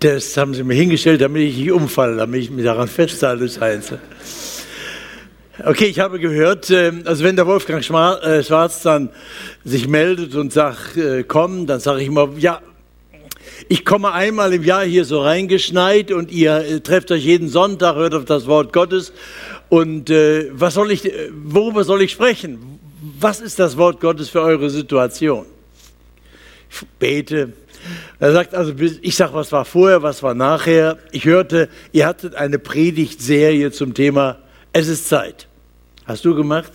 Das haben sie mir hingestellt, damit ich nicht umfalle, damit ich mich daran festhalte, Heinz. Okay, ich habe gehört, ähm, also wenn der Wolfgang äh, Schwarz dann sich meldet und sagt, äh, komm, dann sage ich immer, ja, ich komme einmal im Jahr hier so reingeschneit und ihr äh, trefft euch jeden Sonntag, hört auf das Wort Gottes. Und was soll ich, worüber soll ich sprechen? Was ist das Wort Gottes für eure Situation? Ich bete, er sagt also, ich sage, was war vorher, was war nachher. Ich hörte, ihr hattet eine Predigtserie zum Thema Es ist Zeit. Hast du gemacht?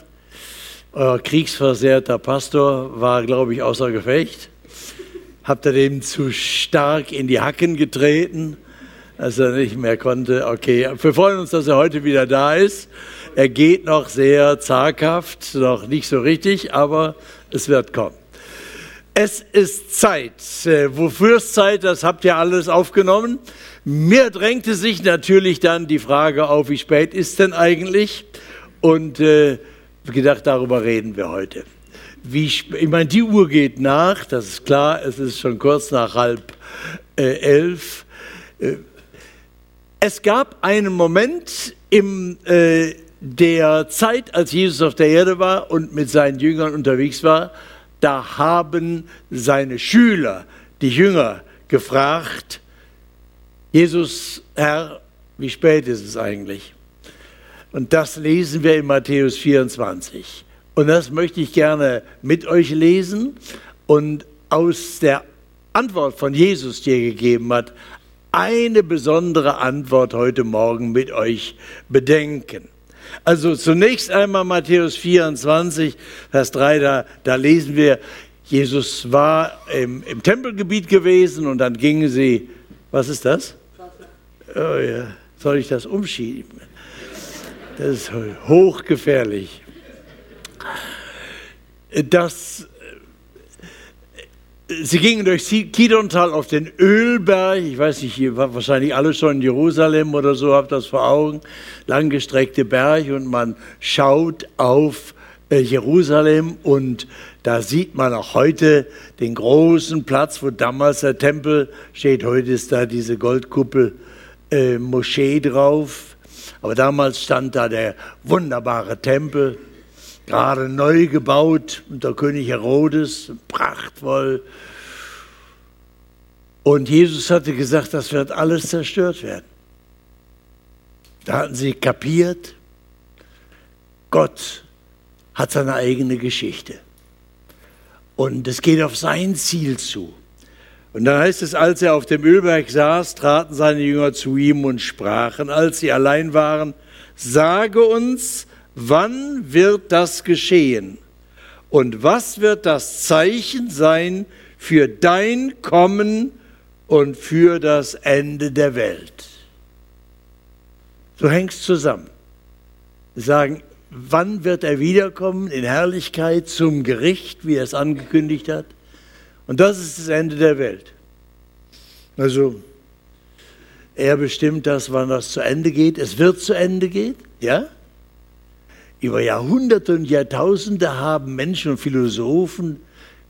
Euer kriegsversehrter Pastor war, glaube ich, außer Gefecht. Habt ihr dem zu stark in die Hacken getreten, als er nicht mehr konnte? Okay, wir freuen uns, dass er heute wieder da ist. Er geht noch sehr zaghaft, noch nicht so richtig, aber es wird kommen. Es ist Zeit. Äh, wofür ist Zeit? Das habt ihr alles aufgenommen. Mir drängte sich natürlich dann die Frage auf, wie spät ist denn eigentlich? Und äh, gedacht, darüber reden wir heute. Wie, ich meine, die Uhr geht nach, das ist klar, es ist schon kurz nach halb äh, elf. Äh, es gab einen Moment in äh, der Zeit, als Jesus auf der Erde war und mit seinen Jüngern unterwegs war, da haben seine Schüler, die Jünger, gefragt, Jesus, Herr, wie spät ist es eigentlich? Und das lesen wir in Matthäus 24. Und das möchte ich gerne mit euch lesen und aus der Antwort von Jesus, die er gegeben hat, eine besondere Antwort heute Morgen mit euch bedenken. Also zunächst einmal Matthäus 24, Vers 3, da, da lesen wir, Jesus war im, im Tempelgebiet gewesen und dann gingen sie, was ist das? Oh ja, soll ich das umschieben? Das ist hochgefährlich. Das Sie gingen durch Kidontal auf den Ölberg. Ich weiß nicht, ihr war wahrscheinlich alle schon in Jerusalem oder so, habt das vor Augen. Langgestreckte Berg und man schaut auf äh, Jerusalem und da sieht man auch heute den großen Platz, wo damals der Tempel steht. Heute ist da diese Goldkuppel äh, Moschee drauf. Aber damals stand da der wunderbare Tempel gerade neu gebaut unter König Herodes, prachtvoll. Und Jesus hatte gesagt, das wird alles zerstört werden. Da hatten sie kapiert, Gott hat seine eigene Geschichte. Und es geht auf sein Ziel zu. Und dann heißt es, als er auf dem Ölberg saß, traten seine Jünger zu ihm und sprachen, als sie allein waren, sage uns, Wann wird das geschehen? Und was wird das Zeichen sein für dein Kommen und für das Ende der Welt? So hängt es zusammen. Sagen, wann wird er wiederkommen in Herrlichkeit zum Gericht, wie er es angekündigt hat? Und das ist das Ende der Welt. Also, er bestimmt das, wann das zu Ende geht. Es wird zu Ende gehen, ja? Über Jahrhunderte und Jahrtausende haben Menschen und Philosophen,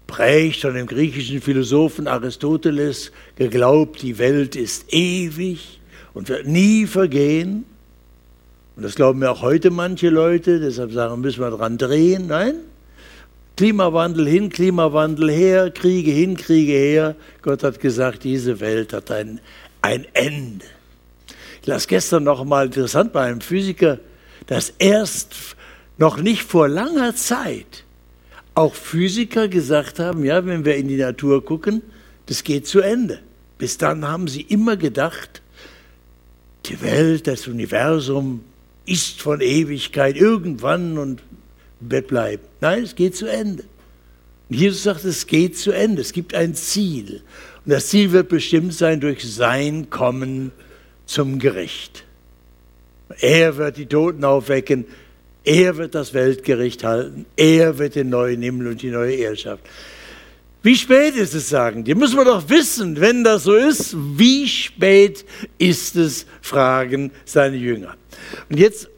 prägt von dem griechischen Philosophen Aristoteles, geglaubt, die Welt ist ewig und wird nie vergehen. Und das glauben ja auch heute manche Leute, deshalb sagen, müssen wir dran drehen. Nein, Klimawandel hin, Klimawandel her, Kriege hin, Kriege her. Gott hat gesagt, diese Welt hat ein, ein Ende. Ich las gestern noch mal interessant bei einem Physiker, dass erst noch nicht vor langer Zeit auch Physiker gesagt haben, ja, wenn wir in die Natur gucken, das geht zu Ende. Bis dann haben sie immer gedacht, die Welt, das Universum ist von Ewigkeit irgendwann und wird bleiben. Nein, es geht zu Ende. Und Jesus sagt, es geht zu Ende. Es gibt ein Ziel. Und das Ziel wird bestimmt sein durch sein Kommen zum Gericht. Er wird die Toten aufwecken. Er wird das Weltgericht halten. Er wird den neuen Himmel und die neue Erde Wie spät ist es, sagen die? Muss man doch wissen, wenn das so ist, wie spät ist es, fragen seine Jünger. Und jetzt,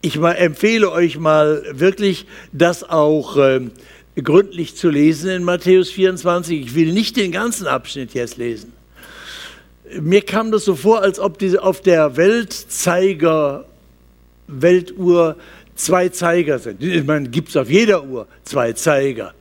ich empfehle euch mal wirklich, das auch äh, gründlich zu lesen in Matthäus 24. Ich will nicht den ganzen Abschnitt jetzt lesen. mir kam das so vor, als ob diese auf der Weltzeiger, Weltuhr zwei Zeiger sind. Ich meine, gibt es auf jeder Uhr zwei Zeiger.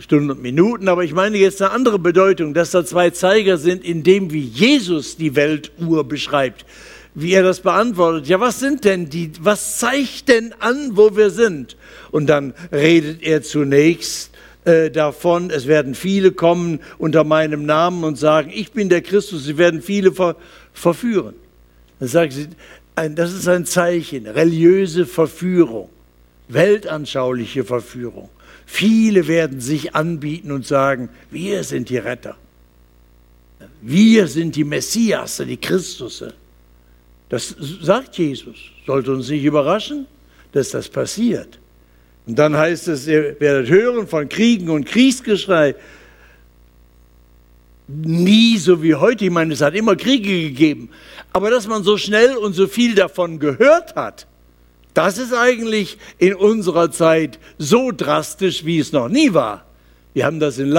Stunden und Minuten, aber ich meine jetzt eine andere Bedeutung, dass da zwei Zeiger sind, in dem wie Jesus die Weltuhr beschreibt, wie er das beantwortet. Ja, was sind denn die, was zeigt denn an, wo wir sind? Und dann redet er zunächst äh, davon, es werden viele kommen unter meinem Namen und sagen, ich bin der Christus, sie werden viele ver verführen. Dann sagt sie, das ist ein Zeichen, religiöse Verführung, weltanschauliche Verführung. Viele werden sich anbieten und sagen, wir sind die Retter. Wir sind die Messias, die Christusse. Das sagt Jesus. Sollte uns nicht überraschen, dass das passiert. Und dann heißt es, ihr werdet hören von Kriegen und Kriegsgeschrei. Nie so wie heute. Ich meine, es hat immer Kriege gegeben. Aber dass man so schnell und so viel davon gehört hat, das ist eigentlich in unserer Zeit so drastisch, wie es noch nie war. Wir haben das in,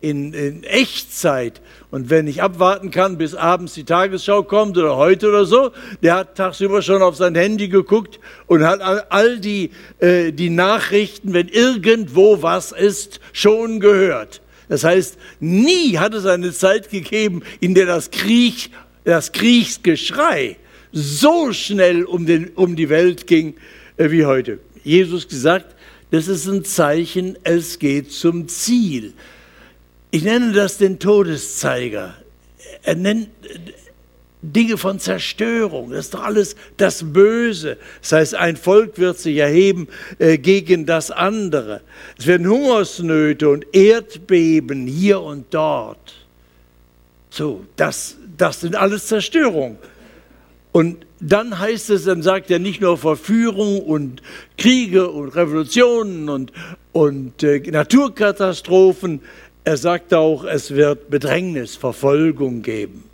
in, in, Echtzeit. Und wenn ich abwarten kann, bis abends die Tagesschau kommt oder heute oder so, der hat tagsüber schon auf sein Handy geguckt und hat all die, äh, die Nachrichten, wenn irgendwo was ist, schon gehört. Das heißt, nie hat es eine Zeit gegeben, in der das, Krieg, das Kriegsgeschrei so schnell um, den, um die Welt ging äh, wie heute. Jesus gesagt, das ist ein Zeichen, es geht zum Ziel. Ich nenne das den Todeszeiger. Er nennt Dinge von Zerstörung. Das ist doch alles das Böse. Das heißt, ein Volk wird sich erheben äh, gegen das andere. Es werden Hungersnöte und Erdbeben hier und dort. So, das, das sind alles Zerstörungen. Und dann heißt es, dann sagt er nicht nur Verführung und Kriege und Revolutionen und, und äh, Naturkatastrophen, er sagt auch, es wird Bedrängnis, Verfolgung geben.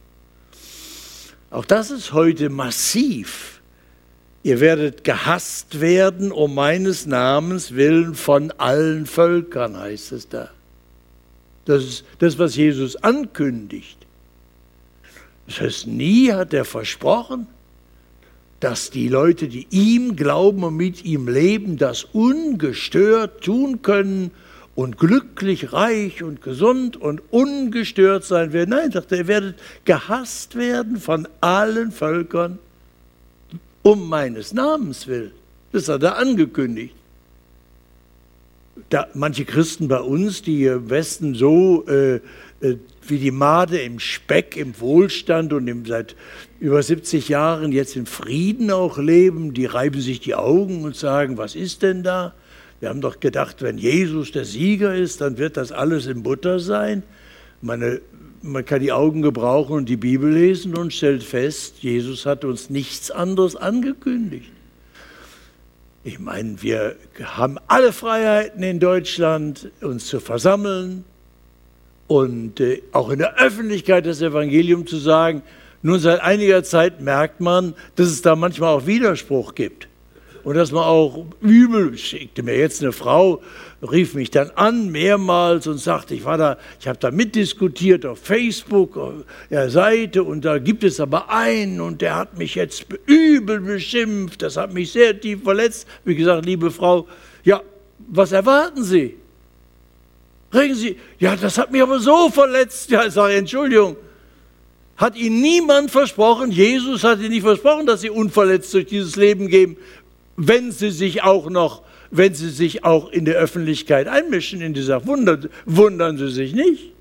Auch das ist heute massiv. Ihr werdet gehasst werden um meines Namens willen von allen Völkern, heißt es da. Das ist das, was Jesus ankündigt. Das heißt, nie hat er versprochen, dass die Leute, die ihm glauben und mit ihm leben, das ungestört tun können und glücklich, reich und gesund und ungestört sein werden. Nein, sagt er, ihr werdet gehasst werden von allen Völkern um meines Namens willen. Das hat er angekündigt. Da, manche Christen bei uns, die im Westen so äh, äh, wie die Made im Speck, im Wohlstand und im, seit über 70 Jahren jetzt im Frieden auch leben, die reiben sich die Augen und sagen, was ist denn da? Wir haben doch gedacht, wenn Jesus der Sieger ist, dann wird das alles in Butter sein. Meine, man kann die Augen gebrauchen und die Bibel lesen und stellt fest, Jesus hat uns nichts anderes angekündigt. Ich meine, wir haben alle Freiheiten in Deutschland, uns zu versammeln, und äh, auch in der Öffentlichkeit das Evangelium zu sagen. Nun seit einiger Zeit merkt man, dass es da manchmal auch Widerspruch gibt. Und dass man auch übel schickte mir jetzt eine Frau, rief mich dann an mehrmals und sagte, ich war da, ich habe da mitdiskutiert auf Facebook, auf der Seite und da gibt es aber einen und der hat mich jetzt übel beschimpft, das hat mich sehr tief verletzt. Wie gesagt, liebe Frau, ja, was erwarten Sie? Regen Sie, ja, das hat mich aber so verletzt. Ja, ich sage, Entschuldigung. Hat Ihnen niemand versprochen, Jesus hat Ihnen nicht versprochen, dass Sie unverletzt durch dieses Leben gehen, wenn Sie sich auch noch, wenn Sie sich auch in der Öffentlichkeit einmischen in dieser Wunder, wundern Sie sich nicht.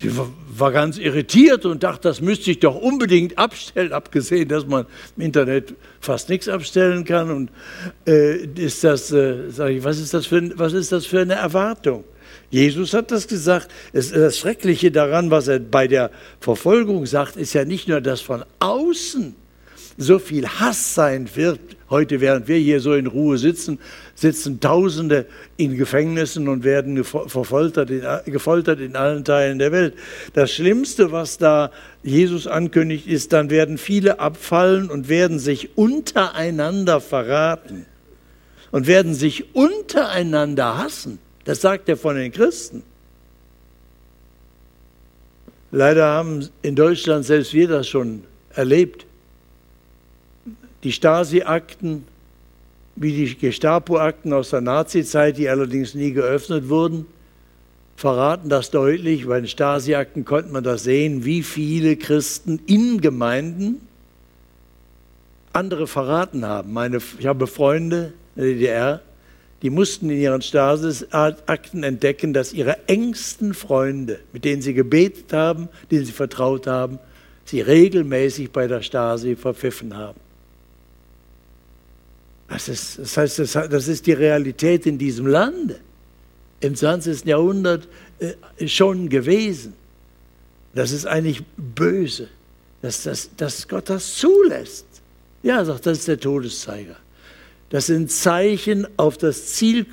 Sie war ganz irritiert und dachte, das müsste ich doch unbedingt abstellen, abgesehen, dass man im Internet fast nichts abstellen kann. Und äh, ist das, äh, sage ich, was ist das, für, was ist das für eine Erwartung? Jesus hat das gesagt. Es, das Schreckliche daran, was er bei der Verfolgung sagt, ist ja nicht nur das von außen, so viel Hass sein wird. Heute, während wir hier so in Ruhe sitzen, sitzen Tausende in Gefängnissen und werden verfoltert in, gefoltert in allen Teilen der Welt. Das Schlimmste, was da Jesus ankündigt, ist, dann werden viele abfallen und werden sich untereinander verraten und werden sich untereinander hassen. Das sagt er von den Christen. Leider haben in Deutschland selbst wir das schon erlebt. Die Stasi-Akten, wie die Gestapo-Akten aus der Nazi-Zeit, die allerdings nie geöffnet wurden, verraten das deutlich. Bei den Stasi-Akten konnte man das sehen, wie viele Christen in Gemeinden andere verraten haben. Meine, ich habe Freunde in der DDR, die mussten in ihren Stasi-Akten entdecken, dass ihre engsten Freunde, mit denen sie gebetet haben, denen sie vertraut haben, sie regelmäßig bei der Stasi verpfiffen haben. Das, ist, das heißt, das ist die Realität in diesem Lande im 20. Jahrhundert äh, schon gewesen. Das ist eigentlich böse, dass, dass, dass Gott das zulässt. Ja, sagt, das ist der Todeszeiger. Das sind Zeichen auf das Ziel.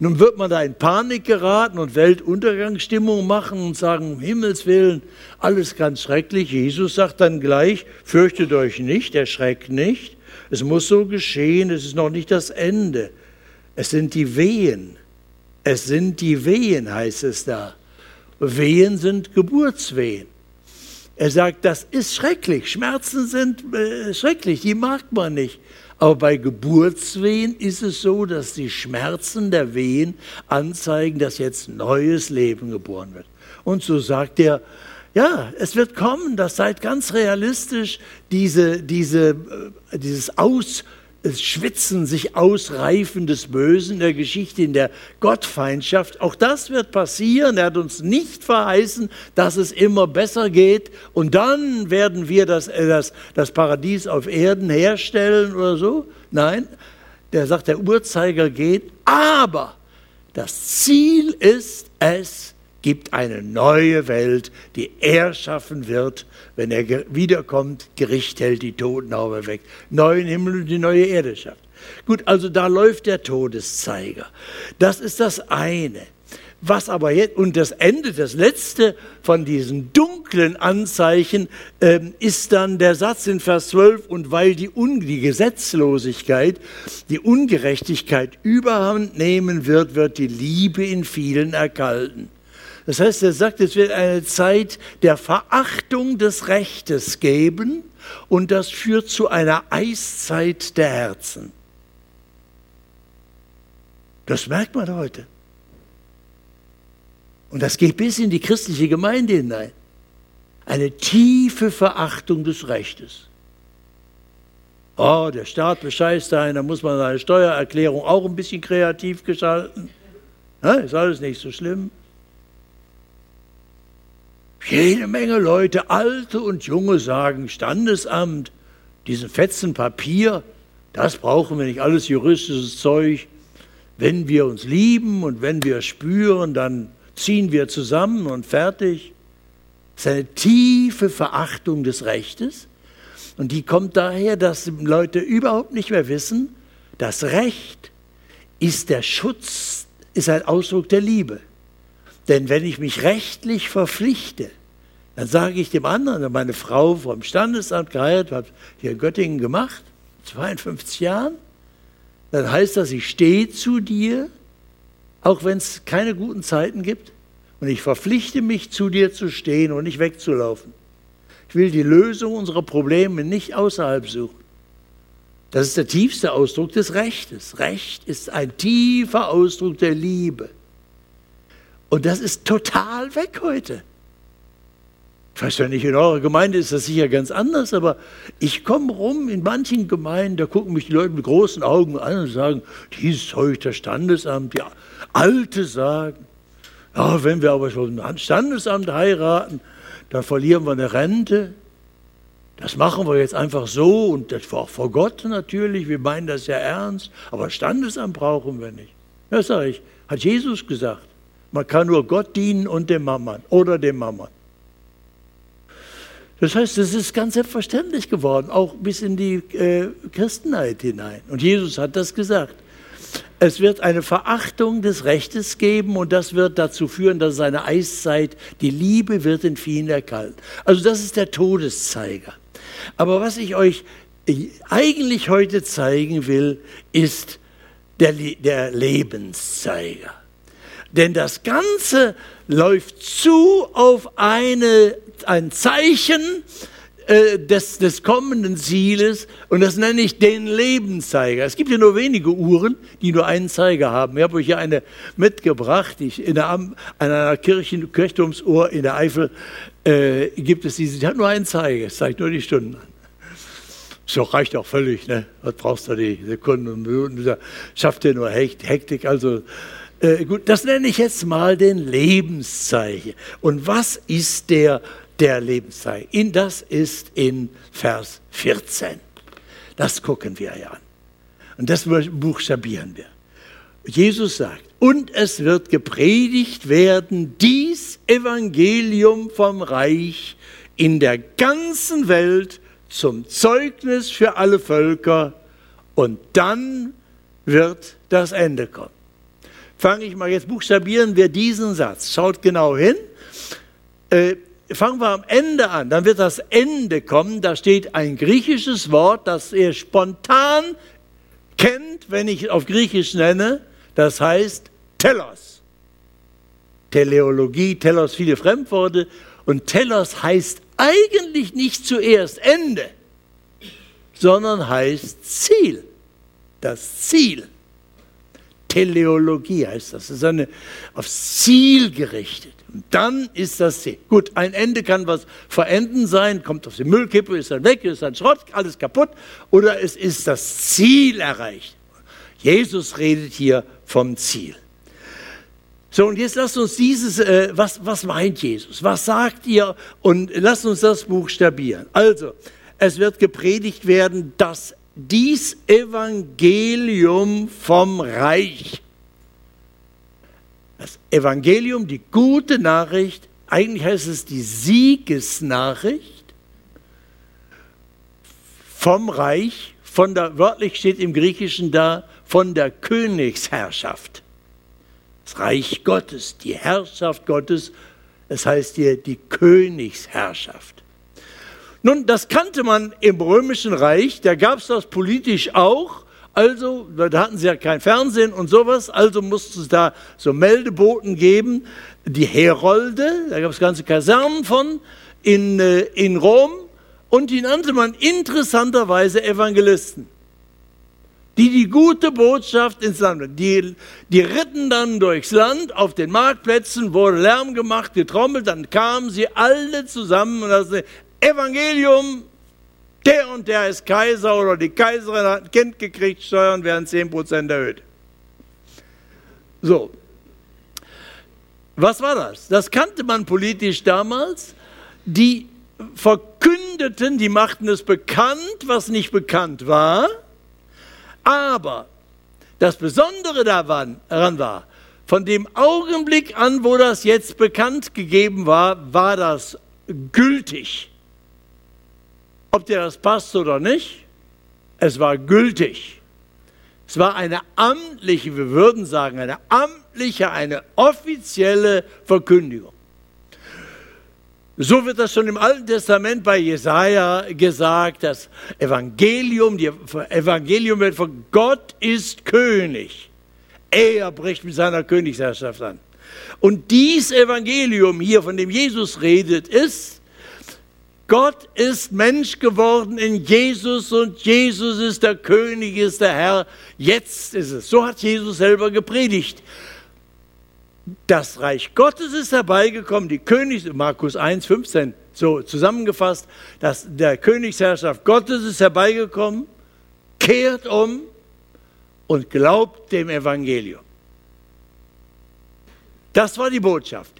Nun wird man da in Panik geraten und Weltuntergangsstimmung machen und sagen, um Himmels Willen, alles ganz schrecklich. Jesus sagt dann gleich, fürchtet euch nicht, erschreckt nicht. Es muss so geschehen, es ist noch nicht das Ende. Es sind die Wehen. Es sind die Wehen, heißt es da. Wehen sind Geburtswehen. Er sagt, das ist schrecklich. Schmerzen sind äh, schrecklich, die mag man nicht. Aber bei Geburtswehen ist es so, dass die Schmerzen der Wehen anzeigen, dass jetzt neues Leben geboren wird. Und so sagt er, ja, es wird kommen, das seid ganz realistisch, diese, diese, äh, dieses Aus, Schwitzen, sich ausreifen des Bösen, der Geschichte, in der Gottfeindschaft. Auch das wird passieren. Er hat uns nicht verheißen, dass es immer besser geht und dann werden wir das, äh, das, das Paradies auf Erden herstellen oder so. Nein, der sagt, der Uhrzeiger geht, aber das Ziel ist es, gibt eine neue Welt, die er schaffen wird, wenn er wiederkommt, Gericht hält die Toten weg, neuen Himmel und die neue Erde schafft. Gut, also da läuft der Todeszeiger. Das ist das eine. Was aber jetzt, und das Ende, das letzte von diesen dunklen Anzeichen ähm, ist dann der Satz in Vers 12, und weil die, Un die Gesetzlosigkeit, die Ungerechtigkeit überhand nehmen wird, wird die Liebe in vielen erkalten. Das heißt, er sagt, es wird eine Zeit der Verachtung des Rechtes geben und das führt zu einer Eiszeit der Herzen. Das merkt man heute. Und das geht bis in die christliche Gemeinde hinein. Eine tiefe Verachtung des Rechtes. Oh, der Staat bescheißt einen, da muss man seine Steuererklärung auch ein bisschen kreativ gestalten. Ist alles nicht so schlimm. Jede Menge Leute, alte und junge, sagen, Standesamt, diesen Fetzen Papier, das brauchen wir nicht, alles juristisches Zeug. Wenn wir uns lieben und wenn wir spüren, dann ziehen wir zusammen und fertig. Das ist eine tiefe Verachtung des Rechtes. Und die kommt daher, dass Leute überhaupt nicht mehr wissen, das Recht ist der Schutz, ist ein Ausdruck der Liebe. Denn wenn ich mich rechtlich verpflichte, dann sage ich dem anderen, meine Frau vom Standesamt geheiratet, hat hier in Göttingen gemacht, 52 Jahren, dann heißt das, ich stehe zu dir, auch wenn es keine guten Zeiten gibt, und ich verpflichte mich, zu dir zu stehen und nicht wegzulaufen. Ich will die Lösung unserer Probleme nicht außerhalb suchen. Das ist der tiefste Ausdruck des Rechtes. Recht ist ein tiefer Ausdruck der Liebe. Und das ist total weg heute. Ich weiß ja nicht, in eurer Gemeinde ist das sicher ganz anders, aber ich komme rum in manchen Gemeinden, da gucken mich die Leute mit großen Augen an und sagen, dieses Zeug der Standesamt, die Alte sagen, ja, wenn wir aber schon ein Standesamt heiraten, dann verlieren wir eine Rente. Das machen wir jetzt einfach so und das war auch vor Gott natürlich, wir meinen das ja ernst, aber Standesamt brauchen wir nicht. Das sage ich, hat Jesus gesagt. Man kann nur Gott dienen und dem Mammon oder dem Mammon. Das heißt, es ist ganz selbstverständlich geworden, auch bis in die äh, Christenheit hinein. Und Jesus hat das gesagt. Es wird eine Verachtung des Rechtes geben und das wird dazu führen, dass es eine Eiszeit, die Liebe wird in vielen erkalten. Also das ist der Todeszeiger. Aber was ich euch äh, eigentlich heute zeigen will, ist der, der Lebenszeiger. Denn das Ganze läuft zu auf eine, ein Zeichen äh, des, des kommenden Zieles und das nenne ich den Lebenszeiger. Es gibt ja nur wenige Uhren, die nur einen Zeiger haben. Ich habe euch hier eine mitgebracht. Ich, in der, an einer Kirchen, Kirchturmsuhr in der Eifel äh, gibt es diese, die hat nur einen Zeiger, es zeigt nur die Stunden an. So reicht auch völlig, ne? Was brauchst du die Sekunden und Minuten? Schafft dir nur Hektik. Also äh, gut, das nenne ich jetzt mal den Lebenszeichen. Und was ist der, der Lebenszeichen? Das ist in Vers 14. Das gucken wir ja an. Und das buchstabieren wir. Jesus sagt, und es wird gepredigt werden, dies Evangelium vom Reich in der ganzen Welt zum Zeugnis für alle Völker und dann wird das Ende kommen. Fange ich mal jetzt, buchstabieren wir diesen Satz. Schaut genau hin. Äh, fangen wir am Ende an, dann wird das Ende kommen. Da steht ein griechisches Wort, das ihr spontan kennt, wenn ich auf Griechisch nenne. Das heißt Telos. Teleologie, Telos, viele Fremdworte. Und Telos heißt eigentlich nicht zuerst Ende, sondern heißt Ziel. Das Ziel. Teleologie heißt das. Das ist eine, aufs Ziel gerichtet. Und dann ist das Ziel. Gut, ein Ende kann was verenden sein, kommt auf die Müllkippe, ist dann weg, ist dann Schrott, alles kaputt. Oder es ist das Ziel erreicht. Jesus redet hier vom Ziel. So, und jetzt lasst uns dieses, äh, was, was meint Jesus? Was sagt ihr? Und lasst uns das buchstabieren. Also, es wird gepredigt werden, dass dies Evangelium vom Reich, das Evangelium, die gute Nachricht, eigentlich heißt es die Siegesnachricht vom Reich, von der, wörtlich steht im Griechischen da, von der Königsherrschaft das Reich Gottes, die Herrschaft Gottes, das heißt hier die Königsherrschaft. Nun, das kannte man im römischen Reich, da gab es das politisch auch. Also, da hatten sie ja kein Fernsehen und sowas, also musste es da so Meldeboten geben, die Herolde, da gab es ganze Kasernen von in, äh, in Rom und die nannte man interessanterweise Evangelisten. Die die gute Botschaft ins Land, die, die ritten dann durchs Land, auf den Marktplätzen wurde Lärm gemacht, getrommelt, dann kamen sie alle zusammen und das Evangelium, der und der ist Kaiser oder die Kaiserin hat ein Kind gekriegt, Steuern werden 10% erhöht. So. Was war das? Das kannte man politisch damals. Die verkündeten, die machten es bekannt, was nicht bekannt war aber das Besondere daran war, von dem Augenblick an, wo das jetzt bekannt gegeben war, war das gültig. Ob dir das passt oder nicht, es war gültig. Es war eine amtliche, wir würden sagen, eine amtliche, eine offizielle Verkündigung. So wird das schon im Alten Testament bei Jesaja gesagt, das Evangelium, die Evangelium wird von Gott ist König. Er bricht mit seiner Königsherrschaft an. Und dies Evangelium hier, von dem Jesus redet, ist, Gott ist Mensch geworden in Jesus und Jesus ist der König, ist der Herr. Jetzt ist es. So hat Jesus selber gepredigt das Reich Gottes ist herbeigekommen, die Königs, Markus 1, 15, so zusammengefasst, dass der Königsherrschaft Gottes ist herbeigekommen, kehrt um und glaubt dem Evangelium. Das war die Botschaft.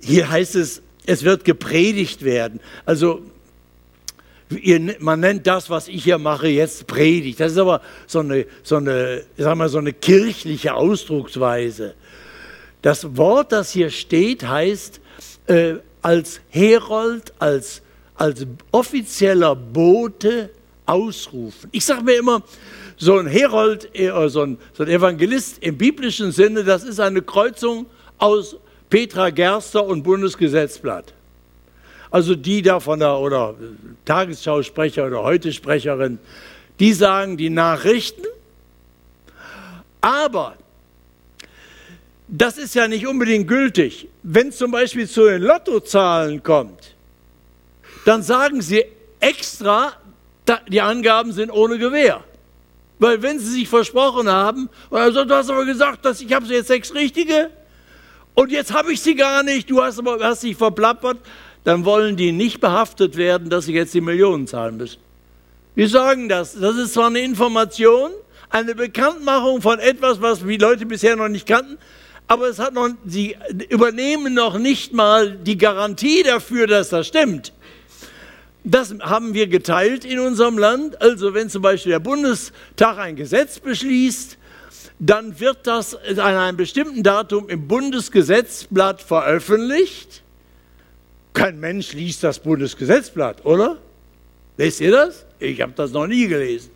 Hier heißt es, es wird gepredigt werden. Also ihr, man nennt das, was ich hier mache, jetzt Predigt. Das ist aber so eine, so eine, sag mal, so eine kirchliche Ausdrucksweise. Das Wort, das hier steht, heißt äh, als Herold, als, als offizieller Bote ausrufen. Ich sage mir immer, so ein Herold, äh, so ein, so ein Evangelist im biblischen Sinne, das ist eine Kreuzung aus Petra Gerster und Bundesgesetzblatt. Also die da von der oder Tagesschausprecher oder heute Sprecherin, die sagen die Nachrichten, aber das ist ja nicht unbedingt gültig. Wenn zum Beispiel zu den Lottozahlen kommt, dann sagen sie extra, die Angaben sind ohne Gewähr. Weil wenn sie sich versprochen haben, also du hast aber gesagt, dass ich habe jetzt sechs richtige und jetzt habe ich sie gar nicht, du hast aber hast dich verplappert, dann wollen die nicht behaftet werden, dass sie jetzt die Millionen zahlen müssen. Wir sagen das. Das ist zwar eine Information, eine Bekanntmachung von etwas, was die Leute bisher noch nicht kannten, aber es hat noch, sie übernehmen noch nicht mal die Garantie dafür, dass das stimmt. Das haben wir geteilt in unserem Land. Also wenn zum Beispiel der Bundestag ein Gesetz beschließt, dann wird das an einem bestimmten Datum im Bundesgesetzblatt veröffentlicht. Kein Mensch liest das Bundesgesetzblatt, oder? Lest ihr das? Ich habe das noch nie gelesen.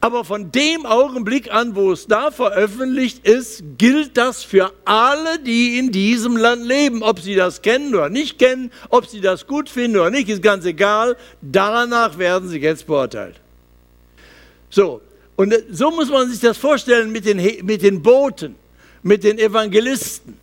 Aber von dem Augenblick an, wo es da veröffentlicht ist, gilt das für alle, die in diesem Land leben. Ob sie das kennen oder nicht kennen, ob sie das gut finden oder nicht, ist ganz egal. Danach werden sie jetzt beurteilt. So, und so muss man sich das vorstellen mit den, mit den Boten, mit den Evangelisten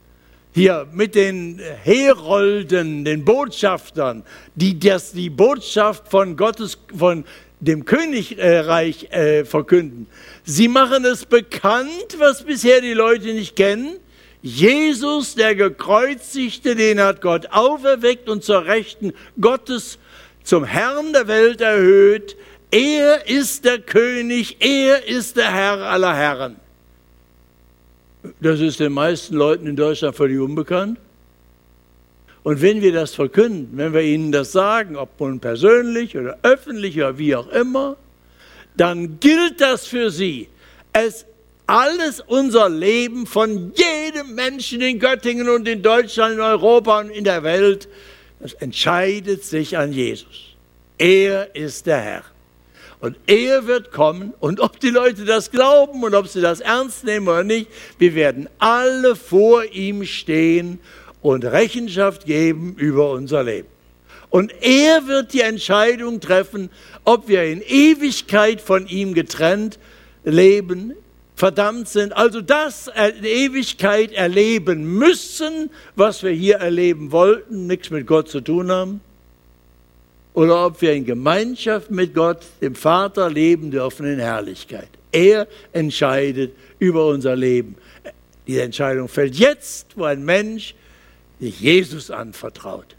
hier mit den Herolden, den Botschaftern, die das, die Botschaft von Gottes, von dem Königreich äh, verkünden. Sie machen es bekannt, was bisher die Leute nicht kennen. Jesus, der gekreuzigte, den hat Gott auferweckt und zur Rechten Gottes zum Herrn der Welt erhöht. Er ist der König, er ist der Herr aller Herren. Das ist den meisten Leuten in Deutschland völlig unbekannt. Und wenn wir das verkünden, wenn wir ihnen das sagen, ob nun persönlich oder öffentlich oder wie auch immer, dann gilt das für sie. Es alles unser Leben von jedem Menschen in Göttingen und in Deutschland, in Europa und in der Welt, das entscheidet sich an Jesus. Er ist der Herr. Und er wird kommen. Und ob die Leute das glauben und ob sie das ernst nehmen oder nicht, wir werden alle vor ihm stehen und Rechenschaft geben über unser Leben. Und er wird die Entscheidung treffen, ob wir in Ewigkeit von ihm getrennt leben, verdammt sind, also das in Ewigkeit erleben müssen, was wir hier erleben wollten, nichts mit Gott zu tun haben oder ob wir in Gemeinschaft mit Gott, dem Vater, leben dürfen in Herrlichkeit. Er entscheidet über unser Leben. Die Entscheidung fällt jetzt, wo ein Mensch sich Jesus anvertraut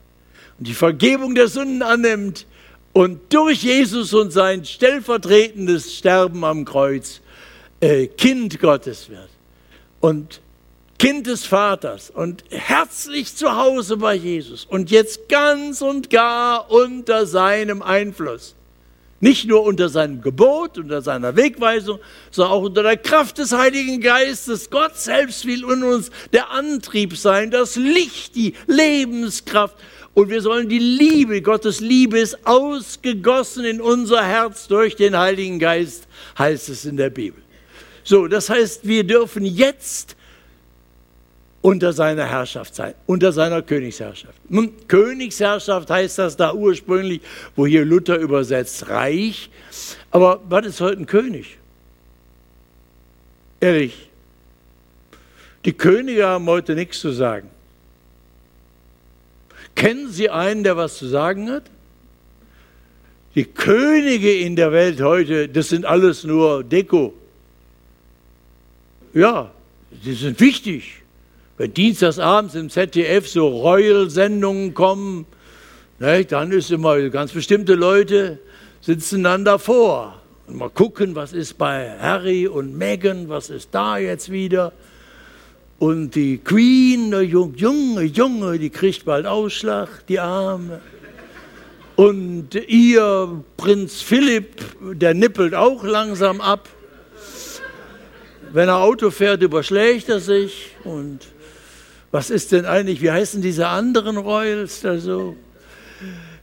und die Vergebung der Sünden annimmt und durch Jesus und sein stellvertretendes Sterben am Kreuz äh, Kind Gottes wird. Und Kind des Vaters und herzlich zu Hause bei Jesus und jetzt ganz und gar unter seinem Einfluss. Nicht nur unter seinem Gebot, unter seiner Wegweisung, sondern auch unter der Kraft des Heiligen Geistes. Gott selbst will in uns der Antrieb sein, das Licht, die Lebenskraft. Und wir sollen die Liebe, Gottes Liebe ist ausgegossen in unser Herz durch den Heiligen Geist, heißt es in der Bibel. So, das heißt, wir dürfen jetzt unter seiner Herrschaft sein, unter seiner Königsherrschaft. Nun, Königsherrschaft heißt das da ursprünglich, wo hier Luther übersetzt, Reich. Aber was ist heute ein König? Ehrlich, die Könige haben heute nichts zu sagen. Kennen Sie einen, der was zu sagen hat? Die Könige in der Welt heute, das sind alles nur Deko. Ja, die sind wichtig. Wenn dienstagsabends im ZDF so Royal-Sendungen kommen, ne, dann ist immer ganz bestimmte Leute sitzen dann davor und mal gucken, was ist bei Harry und Meghan, was ist da jetzt wieder. Und die Queen, eine junge, junge, die kriegt bald Ausschlag, die Arme. Und ihr Prinz Philipp, der nippelt auch langsam ab. Wenn er Auto fährt, überschlägt er sich und was ist denn eigentlich, wie heißen diese anderen Royals da so?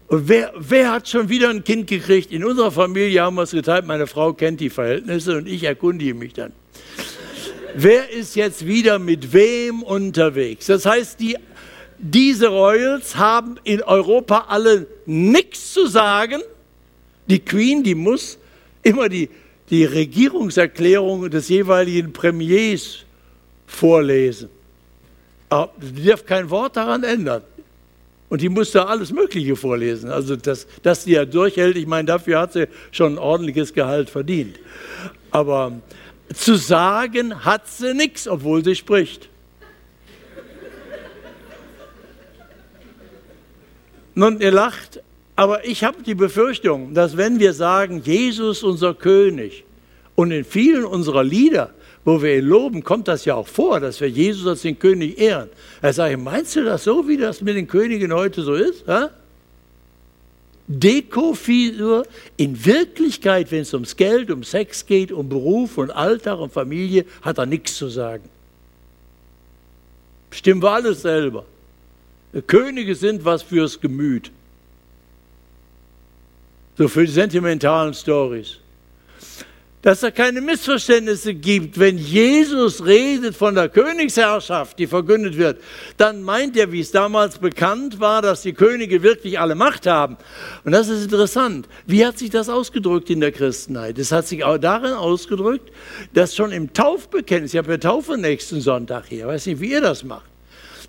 Und wer, wer hat schon wieder ein Kind gekriegt? In unserer Familie haben wir es geteilt, meine Frau kennt die Verhältnisse und ich erkundige mich dann. wer ist jetzt wieder mit wem unterwegs? Das heißt, die, diese Royals haben in Europa alle nichts zu sagen. Die Queen, die muss immer die, die Regierungserklärung des jeweiligen Premiers vorlesen. Aber die darf kein Wort daran ändern. Und die musste alles Mögliche vorlesen. Also, dass, dass die ja durchhält, ich meine, dafür hat sie schon ein ordentliches Gehalt verdient. Aber zu sagen hat sie nichts, obwohl sie spricht. Nun, ihr lacht, aber ich habe die Befürchtung, dass wenn wir sagen, Jesus unser König, und in vielen unserer Lieder wo wir ihn loben, kommt das ja auch vor, dass wir Jesus als den König ehren. Er sagt, meinst du das so, wie das mit den Königen heute so ist? Ha? Dekofisur, in Wirklichkeit, wenn es ums Geld, um Sex geht, um Beruf und Alltag und Familie, hat er nichts zu sagen. Stimmen wir alles selber. Könige sind was fürs Gemüt. So für die sentimentalen Stories dass es keine Missverständnisse gibt. Wenn Jesus redet von der Königsherrschaft, die verkündet wird, dann meint er, wie es damals bekannt war, dass die Könige wirklich alle Macht haben. Und das ist interessant. Wie hat sich das ausgedrückt in der Christenheit? Es hat sich auch darin ausgedrückt, dass schon im Taufbekenntnis, ich habe ja Taufe nächsten Sonntag hier, ich weiß nicht, wie ihr das macht,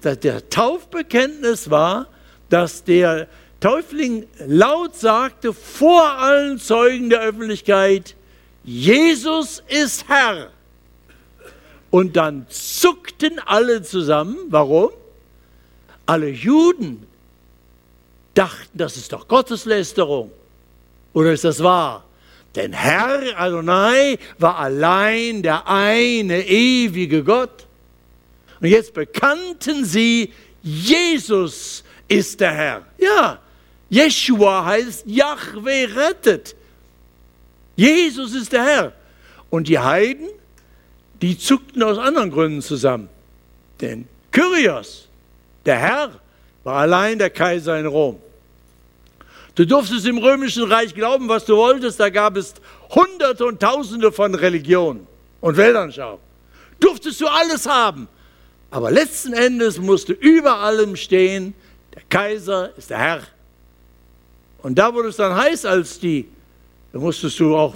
dass der Taufbekenntnis war, dass der Täufling laut sagte vor allen Zeugen der Öffentlichkeit, Jesus ist Herr. Und dann zuckten alle zusammen. Warum? Alle Juden dachten, das ist doch Gotteslästerung. Oder ist das wahr? Denn Herr Adonai war allein der eine ewige Gott. Und jetzt bekannten sie, Jesus ist der Herr. Ja, Jeshua heißt Yahweh rettet. Jesus ist der Herr. Und die Heiden, die zuckten aus anderen Gründen zusammen. Denn Kyrios, der Herr, war allein der Kaiser in Rom. Du durftest im römischen Reich glauben, was du wolltest. Da gab es Hunderte und Tausende von Religionen und Weltanschauungen. Durftest du alles haben. Aber letzten Endes musste über allem stehen, der Kaiser ist der Herr. Und da wurde es dann heiß, als die musstest du auch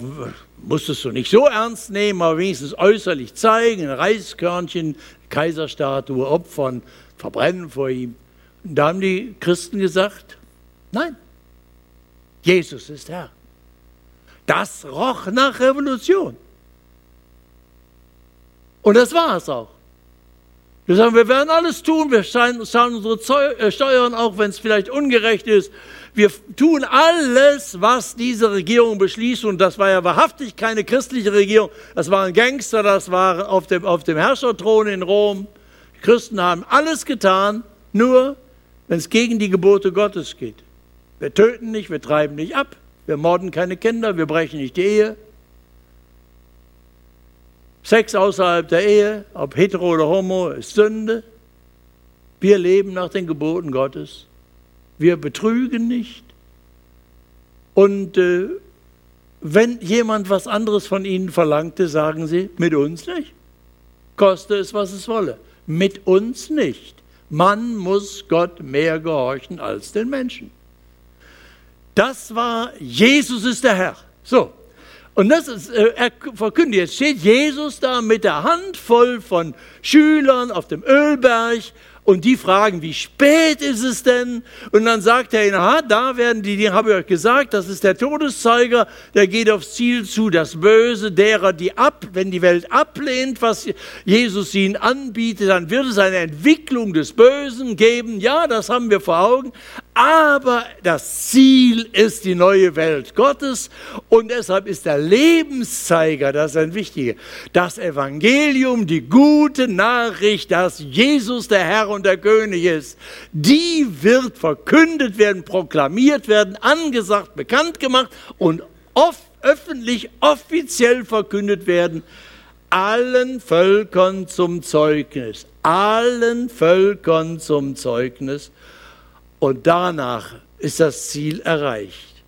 musstest du nicht so ernst nehmen, aber wenigstens äußerlich zeigen, ein Reiskörnchen, Kaiserstatue opfern, verbrennen vor ihm. Und da haben die Christen gesagt, nein, Jesus ist Herr. Das roch nach Revolution. Und das war es auch. Wir sagen, wir werden alles tun, wir zahlen unsere äh, Steuern, auch wenn es vielleicht ungerecht ist. Wir tun alles, was diese Regierung beschließt. Und das war ja wahrhaftig keine christliche Regierung. Das waren Gangster, das war auf dem, auf dem Herrscherthron in Rom. Die Christen haben alles getan, nur wenn es gegen die Gebote Gottes geht. Wir töten nicht, wir treiben nicht ab, wir morden keine Kinder, wir brechen nicht die Ehe, Sex außerhalb der Ehe, ob hetero oder homo, ist Sünde. Wir leben nach den Geboten Gottes. Wir betrügen nicht. Und äh, wenn jemand was anderes von Ihnen verlangte, sagen Sie, mit uns nicht. Koste es, was es wolle. Mit uns nicht. Man muss Gott mehr gehorchen als den Menschen. Das war, Jesus ist der Herr. So, und das ist, äh, er verkündet, jetzt steht Jesus da mit der Hand voll von Schülern auf dem Ölberg und die fragen, wie spät ist es denn? Und dann sagt er ihnen, aha, da werden die, die habe ich euch gesagt, das ist der Todeszeiger, der geht aufs Ziel zu, das Böse derer, die ab, wenn die Welt ablehnt, was Jesus ihnen anbietet, dann wird es eine Entwicklung des Bösen geben. Ja, das haben wir vor Augen. Aber das Ziel ist die neue Welt Gottes und deshalb ist der Lebenszeiger, das ist ein wichtiger, das Evangelium, die gute Nachricht, dass Jesus der Herr und der König ist, die wird verkündet werden, proklamiert werden, angesagt, bekannt gemacht und oft öffentlich, offiziell verkündet werden, allen Völkern zum Zeugnis, allen Völkern zum Zeugnis. Und danach ist das Ziel erreicht.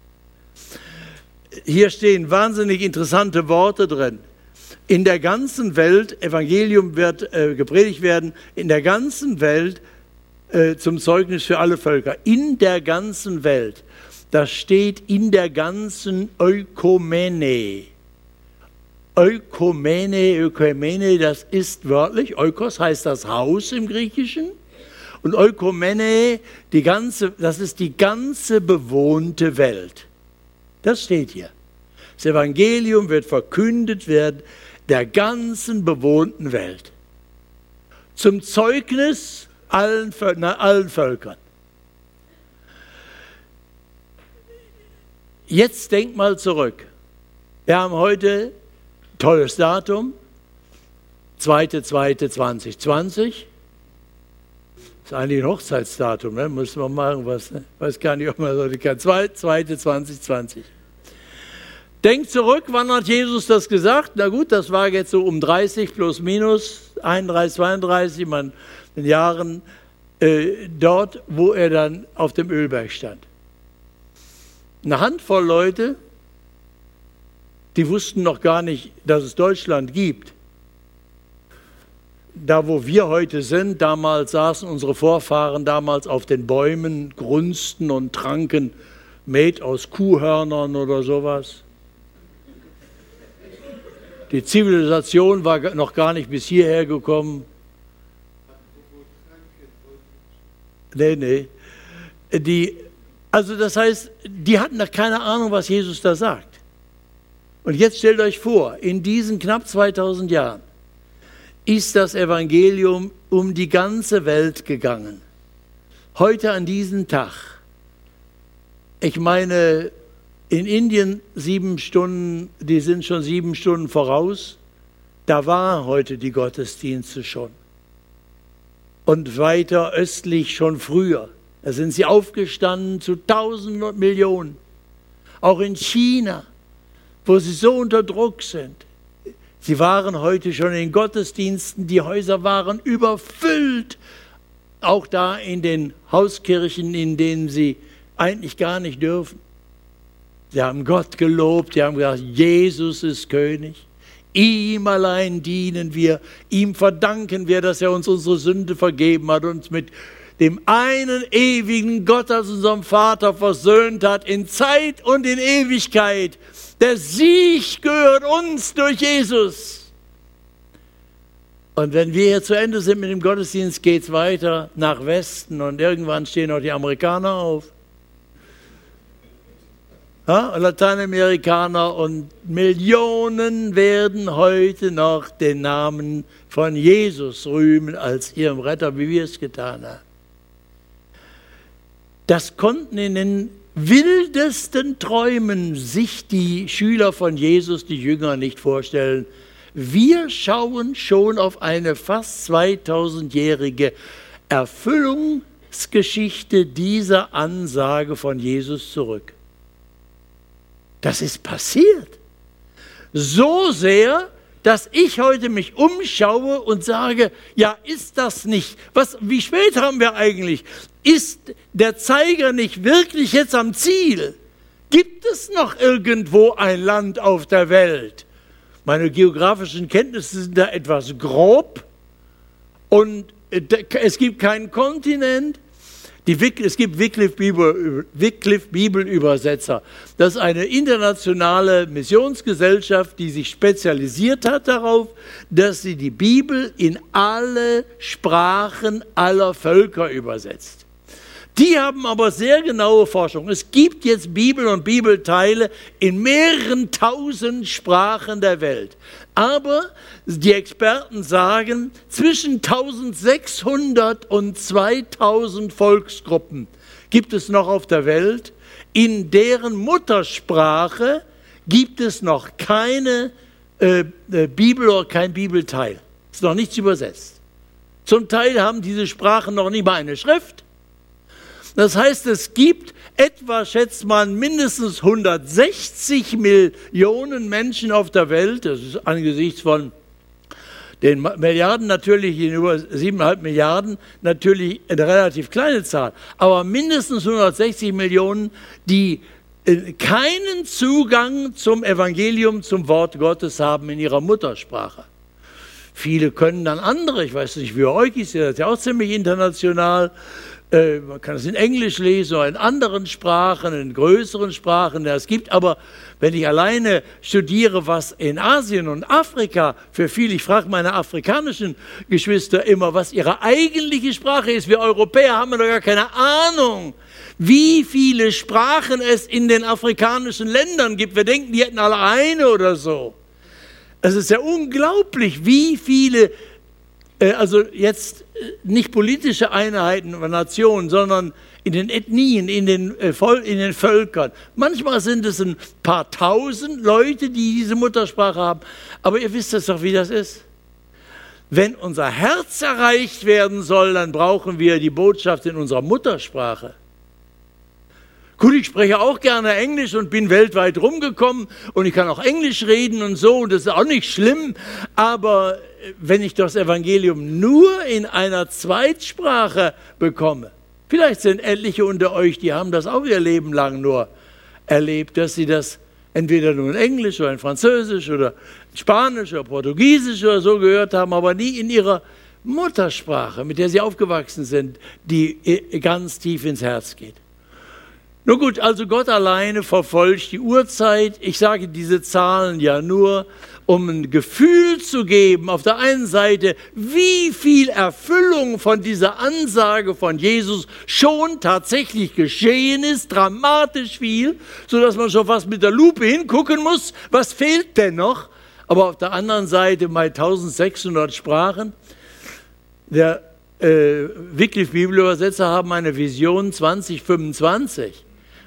Hier stehen wahnsinnig interessante Worte drin in der ganzen Welt, Evangelium wird äh, gepredigt werden, in der ganzen Welt äh, zum Zeugnis für alle Völker. In der ganzen Welt. Das steht in der ganzen Ökumene. Ökumene, Ökumene, das ist wörtlich, Oikos heißt das Haus im Griechischen. Und Ökumene, die ganze, das ist die ganze bewohnte Welt. Das steht hier. Das Evangelium wird verkündet werden der ganzen bewohnten Welt. Zum Zeugnis allen, allen Völkern. Jetzt denk mal zurück. Wir haben heute tolles Datum, 2.2.2020. Ist eigentlich ein Hochzeitsdatum, ne? muss man machen, was, ne? weiß gar nicht, ob man das kann. 2.2.2020. Denkt zurück, wann hat Jesus das gesagt? Na gut, das war jetzt so um 30 plus minus, 31, 32, man in Jahren äh, dort, wo er dann auf dem Ölberg stand. Eine Handvoll Leute, die wussten noch gar nicht, dass es Deutschland gibt. Da, wo wir heute sind, damals saßen unsere Vorfahren damals auf den Bäumen, grunzten und tranken Met aus Kuhhörnern oder sowas. Die Zivilisation war noch gar nicht bis hierher gekommen. Nee, nee. Die, also das heißt, die hatten doch keine Ahnung, was Jesus da sagt. Und jetzt stellt euch vor, in diesen knapp 2000 Jahren ist das Evangelium um die ganze Welt gegangen. Heute an diesem Tag. Ich meine, in Indien sieben Stunden, die sind schon sieben Stunden voraus. Da waren heute die Gottesdienste schon. Und weiter östlich schon früher. Da sind sie aufgestanden zu Tausenden und Millionen. Auch in China, wo sie so unter Druck sind. Sie waren heute schon in Gottesdiensten, die Häuser waren überfüllt. Auch da in den Hauskirchen, in denen sie eigentlich gar nicht dürfen. Sie haben Gott gelobt, sie haben gesagt, Jesus ist König. Ihm allein dienen wir, ihm verdanken wir, dass er uns unsere Sünde vergeben hat, uns mit dem einen ewigen Gott als unserem Vater versöhnt hat in Zeit und in Ewigkeit. Der Sieg gehört uns durch Jesus. Und wenn wir hier zu Ende sind mit dem Gottesdienst, geht es weiter nach Westen und irgendwann stehen auch die Amerikaner auf ja, Lateinamerikaner und Millionen werden heute noch den Namen von Jesus rühmen als ihrem Retter, wie wir es getan haben. Das konnten in den wildesten Träumen sich die Schüler von Jesus, die Jünger, nicht vorstellen. Wir schauen schon auf eine fast 2000-jährige Erfüllungsgeschichte dieser Ansage von Jesus zurück. Das ist passiert. So sehr, dass ich heute mich umschaue und sage, ja, ist das nicht, was, wie spät haben wir eigentlich? Ist der Zeiger nicht wirklich jetzt am Ziel? Gibt es noch irgendwo ein Land auf der Welt? Meine geografischen Kenntnisse sind da etwas grob und äh, es gibt keinen Kontinent. Die, es gibt Wycliffe, Bibel, Wycliffe Bibelübersetzer. Das ist eine internationale Missionsgesellschaft, die sich spezialisiert hat darauf, dass sie die Bibel in alle Sprachen aller Völker übersetzt. Die haben aber sehr genaue Forschung. Es gibt jetzt Bibel und Bibelteile in mehreren tausend Sprachen der Welt. Aber die Experten sagen, zwischen 1600 und 2000 Volksgruppen gibt es noch auf der Welt, in deren Muttersprache gibt es noch keine äh, äh Bibel oder kein Bibelteil. Ist noch nichts übersetzt. Zum Teil haben diese Sprachen noch nicht mal eine Schrift. Das heißt, es gibt etwa, schätzt man, mindestens 160 Millionen Menschen auf der Welt. Das ist angesichts von den Milliarden natürlich, in über 7,5 Milliarden, natürlich eine relativ kleine Zahl. Aber mindestens 160 Millionen, die äh, keinen Zugang zum Evangelium, zum Wort Gottes haben in ihrer Muttersprache. Viele können dann andere, ich weiß nicht, wie euch ist, das ist ja auch ziemlich international, Äh, man kann es in Englisch lesen oder in anderen Sprachen, in größeren Sprachen, es gibt. Aber wenn ich alleine studiere, was in Asien und Afrika für viele, ich frage meine afrikanischen Geschwister immer, was ihre eigentliche Sprache ist. Wir Europäer haben doch gar keine Ahnung, wie viele Sprachen es in den afrikanischen Ländern gibt. Wir denken, die hätten alle eine oder so. Es ist ja unglaublich, wie viele äh, also jetzt äh, nicht politische Einheiten oder Nationen, sondern in den Ethnien, in den, äh, in den Völkern. Manchmal sind es ein paar tausend Leute, die diese Muttersprache haben. Aber ihr wisst es doch, wie das ist. Wenn unser Herz erreicht werden soll, dann brauchen wir die Botschaft in unserer Muttersprache. Gut, ich spreche auch gerne Englisch und bin weltweit rumgekommen und ich kann auch Englisch reden und so, und das ist auch nicht schlimm, aber wenn ich das Evangelium nur in einer Zweitsprache bekomme, vielleicht sind etliche unter euch, die haben das auch ihr Leben lang nur erlebt, dass sie das entweder nur in Englisch oder in Französisch oder in Spanisch oder Portugiesisch oder so gehört haben, aber nie in ihrer Muttersprache, mit der sie aufgewachsen sind, die ganz tief ins Herz geht. Nun gut, also Gott alleine verfolgt die Uhrzeit. Ich sage diese Zahlen ja nur, um ein Gefühl zu geben, auf der einen Seite, wie viel Erfüllung von dieser Ansage von Jesus schon tatsächlich geschehen ist, dramatisch viel, sodass man schon fast mit der Lupe hingucken muss, was fehlt denn noch? Aber auf der anderen Seite mal 1600 Sprachen. Der äh, Wycliffe Bibelübersetzer haben eine Vision 2025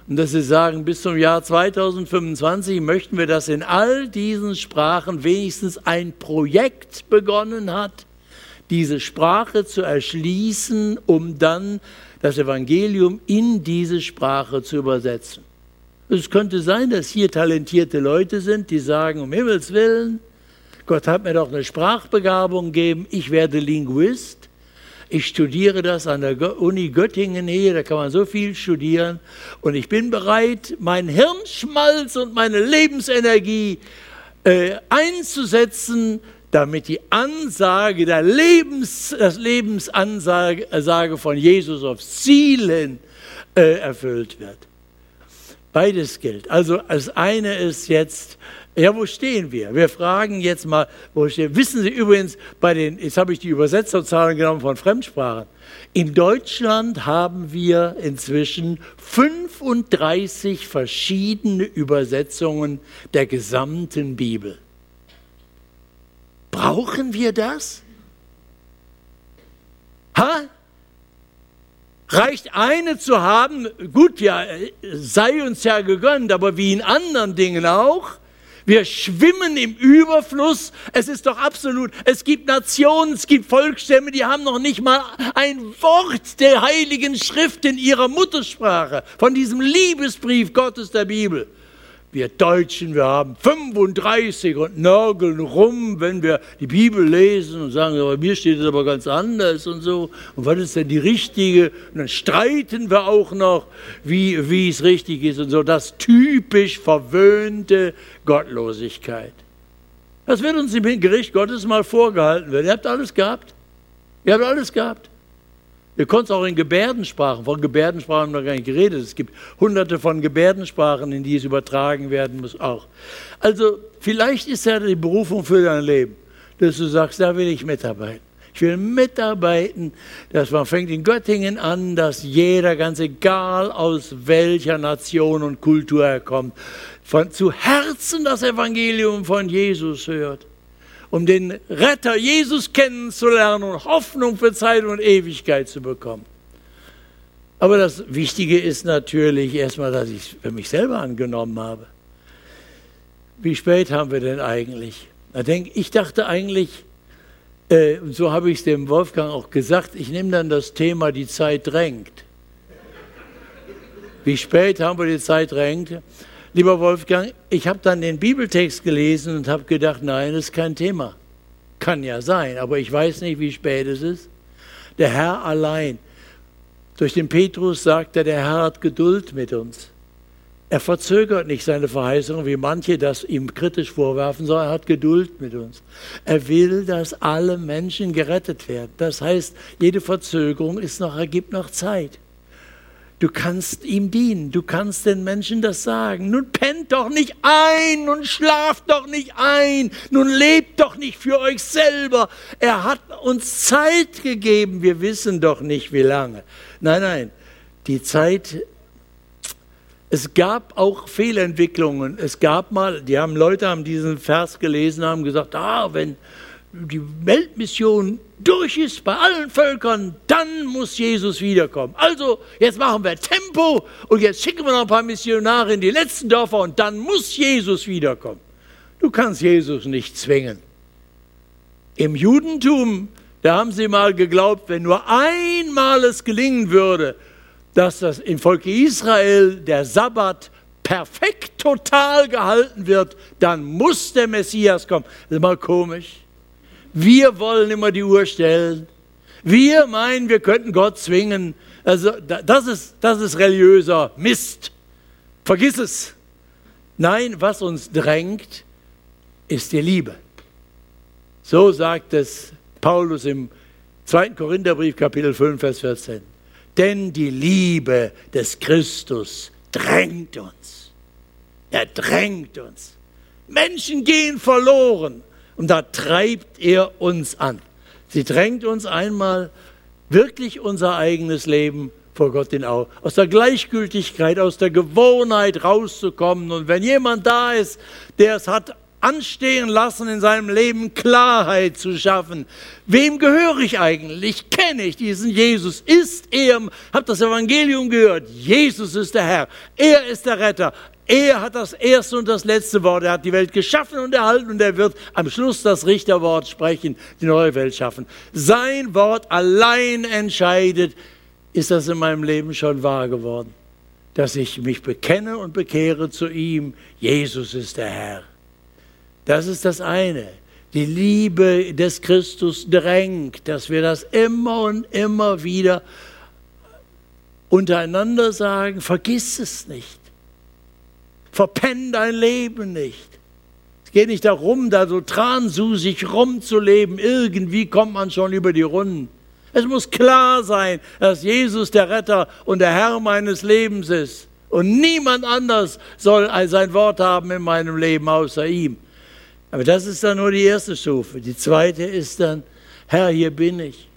und dass sie sagen, bis zum Jahr 2025 möchten wir, dass in all diesen Sprachen wenigstens ein Projekt begonnen hat, diese Sprache zu erschließen, um dann das Evangelium in diese Sprache zu übersetzen. Es könnte sein, dass hier talentierte Leute sind, die sagen, um Himmels willen, Gott hat mir doch eine Sprachbegabung gegeben, ich werde Linguist. Ich studiere das an der Uni Göttingen hier, da kann man so viel studieren. Und ich bin bereit, meinen Hirnschmalz und meine Lebensenergie äh, einzusetzen, damit die Ansage der Lebens, das Lebensansage von Jesus auf Zielen äh, erfüllt wird. Beides gilt. Also das eine ist jetzt ja, wo stehen wir? Wir fragen jetzt mal, wo stehen Wissen Sie übrigens, bei den, jetzt habe ich die Übersetzerzahlen genommen von Fremdsprachen. In Deutschland haben wir inzwischen 35 verschiedene Übersetzungen der gesamten Bibel. Brauchen wir das? Ha? Reicht eine zu haben, gut, ja, sei uns ja gegönnt, aber wie in anderen Dingen auch, wir schwimmen im Überfluss. Es ist doch absolut, es gibt Nationen, es gibt Volksstämme, die haben noch nicht mal ein Wort der Heiligen Schrift in ihrer Muttersprache, von diesem Liebesbrief Gottes der Bibel. Wir Deutschen, wir haben 35 und nörgeln rum, wenn wir die Bibel lesen und sagen, aber mir steht es aber ganz anders und so. Und was ist denn die richtige? Und dann streiten wir auch noch, wie, wie es richtig ist und so. Das typisch verwöhnte Gottlosigkeit. Das wird uns im Gericht Gottes mal vorgehalten werden. Ihr habt alles gehabt. Ihr habt alles gehabt. Ihr konntet auch in Gebärdensprachen, von Gebärdensprachen haben wir gar nicht geredet. Es gibt hunderte von Gebärdensprachen, in die es übertragen werden muss auch. Also vielleicht ist ja die Berufung für dein Leben, dass du sagst, da will ich mitarbeiten. Ich will mitarbeiten, dass man fängt in Göttingen an, dass jeder, ganz egal aus welcher Nation und Kultur er kommt, von, zu Herzen das Evangelium von Jesus hört um den Retter Jesus kennenzulernen und Hoffnung für Zeit und Ewigkeit zu bekommen. Aber das Wichtige ist natürlich erstmal, dass ich es für mich selber angenommen habe. Wie spät haben wir denn eigentlich? Ich dachte eigentlich, äh, so habe ich es dem Wolfgang auch gesagt, ich nehme dann das Thema, die Zeit drängt. Wie spät haben wir die Zeit drängt? Lieber Wolfgang, ich habe dann den Bibeltext gelesen und habe gedacht, nein, das ist kein Thema. Kann ja sein, aber ich weiß nicht, wie spät es ist. Der Herr allein. Durch den Petrus sagt er, der Herr hat Geduld mit uns. Er verzögert nicht seine Verheißung, wie manche das ihm kritisch vorwerfen, sondern er hat Geduld mit uns. Er will, dass alle Menschen gerettet werden. Das heißt, jede Verzögerung ist noch, ergibt noch Zeit. Du kannst ihm dienen, du kannst den Menschen das sagen. Nun pennt doch nicht ein, nun schlaft doch nicht ein, nun lebt doch nicht für euch selber. Er hat uns Zeit gegeben, wir wissen doch nicht wie lange. Nein, nein, die Zeit es gab auch Fehlentwicklungen. Es gab mal, die haben Leute haben diesen Vers gelesen, haben gesagt, ah, wenn die Weltmission durch ist bei allen Völkern, dann muss Jesus wiederkommen. Also, jetzt machen wir Tempo und jetzt schicken wir noch ein paar Missionare in die letzten Dörfer und dann muss Jesus wiederkommen. Du kannst Jesus nicht zwingen. Im Judentum, da haben sie mal geglaubt, wenn nur einmal es gelingen würde, dass das im Volke Israel der Sabbat perfekt total gehalten wird, dann muss der Messias kommen. Das ist mal komisch. Wir wollen immer die Uhr stellen. Wir meinen, wir könnten Gott zwingen. Also das ist, das ist religiöser Mist. Vergiss es. Nein, was uns drängt, ist die Liebe. So sagt es Paulus im 2. Korintherbrief, Kapitel 5, Vers 14 denn die Liebe des Christus drängt uns. Er drängt uns. Menschen gehen verloren und da treibt er uns an. Sie drängt uns einmal wirklich unser eigenes Leben vor Gott in Augen, aus der Gleichgültigkeit, aus der Gewohnheit rauszukommen. Und wenn jemand da ist, der es hat anstehen lassen, in seinem Leben Klarheit zu schaffen. Wem gehöre ich eigentlich? Kenne ich diesen Jesus? Ist er, habt das Evangelium gehört? Jesus ist der Herr. Er ist der Retter. Er hat das erste und das letzte Wort. Er hat die Welt geschaffen und erhalten und er wird am Schluss das Richterwort sprechen, die neue Welt schaffen. Sein Wort allein entscheidet, ist das in meinem Leben schon wahr geworden, dass ich mich bekenne und bekehre zu ihm. Jesus ist der Herr. Das ist das eine. Die Liebe des Christus drängt, dass wir das immer und immer wieder untereinander sagen, vergiss es nicht. Verpenn dein Leben nicht. Es geht nicht darum, da so transusig rumzuleben. Irgendwie kommt man schon über die Runden. Es muss klar sein, dass Jesus der Retter und der Herr meines Lebens ist. Und niemand anders soll sein Wort haben in meinem Leben außer ihm. Aber das ist dann nur die erste Stufe. Die zweite ist dann, Herr, hier bin ich.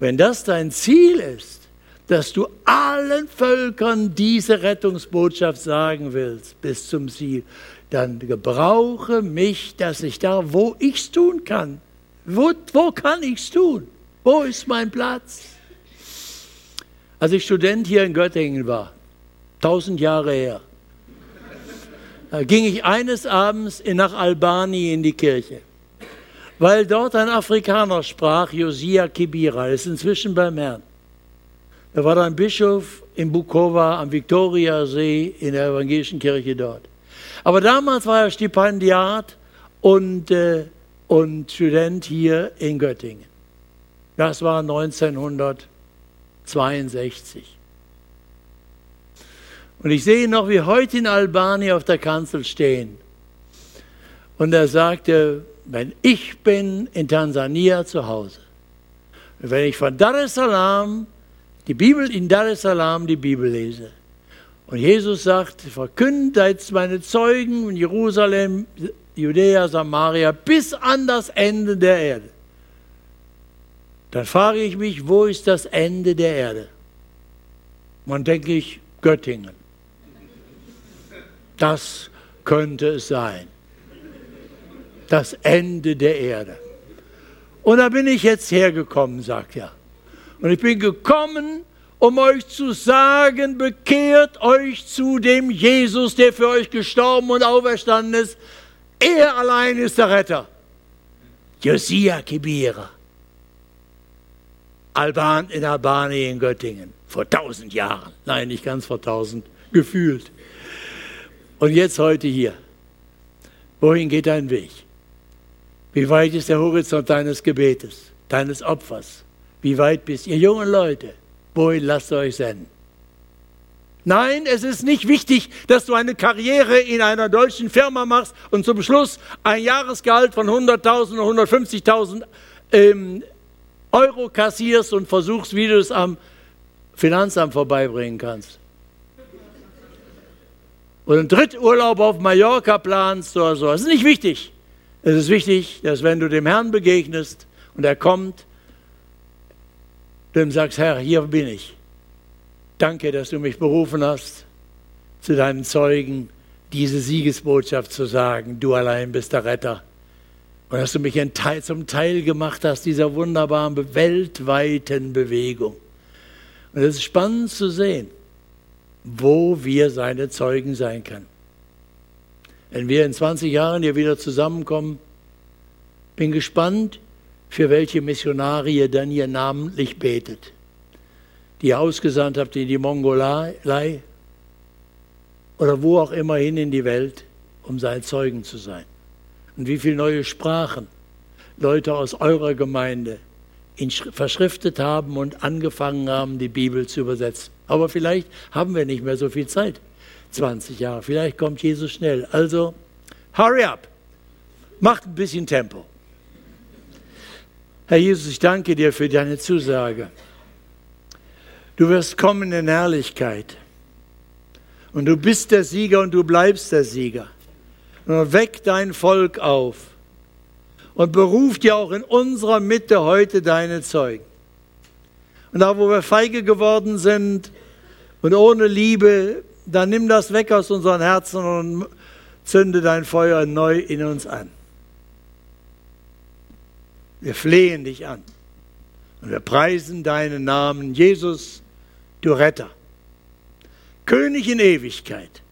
Wenn das dein Ziel ist, dass du allen Völkern diese Rettungsbotschaft sagen willst bis zum Ziel, dann gebrauche mich, dass ich da, wo ich es tun kann. Wo, wo kann ich es tun? Wo ist mein Platz? Als ich Student hier in Göttingen war, tausend Jahre her, da ging ich eines Abends nach Albanien in die Kirche, weil dort ein Afrikaner sprach, Josia Kibira, ist inzwischen beim Herrn. Da war ein Bischof in Bukova am Viktoriasee in der evangelischen Kirche dort. Aber damals war er Stipendiat und, äh, und Student hier in Göttingen. Das war 1962. Und ich sehe noch, wie heute in Albanien auf der Kanzel stehen. Und er sagte, wenn ich bin in Tansania zu Hause, wenn ich von Dar es Salaam, die Bibel in Dar es Salaam die Bibel lese, und Jesus sagt, verkündet meine Zeugen in Jerusalem, Judäa, Samaria bis an das Ende der Erde. Dann frage ich mich, wo ist das Ende der Erde? Man denke ich, Göttingen. Das könnte es sein. Das Ende der Erde. Und da bin ich jetzt hergekommen, sagt er. Und ich bin gekommen, um euch zu sagen, bekehrt euch zu dem Jesus, der für euch gestorben und auferstanden ist. Er allein ist der Retter. Josia Kibira. Alban in Albanien in Göttingen. Vor tausend Jahren. Nein, nicht ganz vor tausend. Gefühlt. Und jetzt heute hier. Wohin geht dein Weg? Wie weit ist der Horizont deines Gebetes, deines Opfers? Wie weit bist ihr jungen Leute? Wohin lasst ihr euch senden? Nein, es ist nicht wichtig, dass du eine Karriere in einer deutschen Firma machst und zum Schluss ein Jahresgehalt von 100.000 oder 150.000 ähm, Euro kassierst und versuchst, wie du es am Finanzamt vorbeibringen kannst. Oder einen Dritturlaub auf Mallorca planst oder so. Das ist nicht wichtig. Es ist wichtig, dass wenn du dem Herrn begegnest und er kommt, du ihm sagst, Herr, hier bin ich. Danke, dass du mich berufen hast, zu deinen Zeugen diese Siegesbotschaft zu sagen. Du allein bist der Retter. Und dass du mich zum Teil gemacht hast dieser wunderbaren weltweiten Bewegung. Und es ist spannend zu sehen, wo wir seine Zeugen sein können. Wenn wir in 20 Jahren hier wieder zusammenkommen, bin gespannt, für welche Missionare ihr dann hier namentlich betet die ihr ausgesandt habt in die Mongolei oder wo auch immer hin in die Welt, um sein Zeugen zu sein. Und wie viele neue Sprachen Leute aus eurer Gemeinde verschriftet haben und angefangen haben, die Bibel zu übersetzen. Aber vielleicht haben wir nicht mehr so viel Zeit. 20 Jahre, vielleicht kommt Jesus schnell. Also, hurry up. Macht ein bisschen Tempo. Herr Jesus, ich danke dir für deine Zusage. Du wirst kommen in Herrlichkeit. Und du bist der Sieger und du bleibst der Sieger. Und weck dein Volk auf und beruf dir auch in unserer Mitte heute deine Zeugen. Und da, wo wir feige geworden sind und ohne Liebe, dann nimm das weg aus unseren Herzen und zünde dein Feuer neu in uns an. Wir flehen dich an und wir preisen deinen Namen, Jesus du Retter, König in Ewigkeit.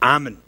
Amen.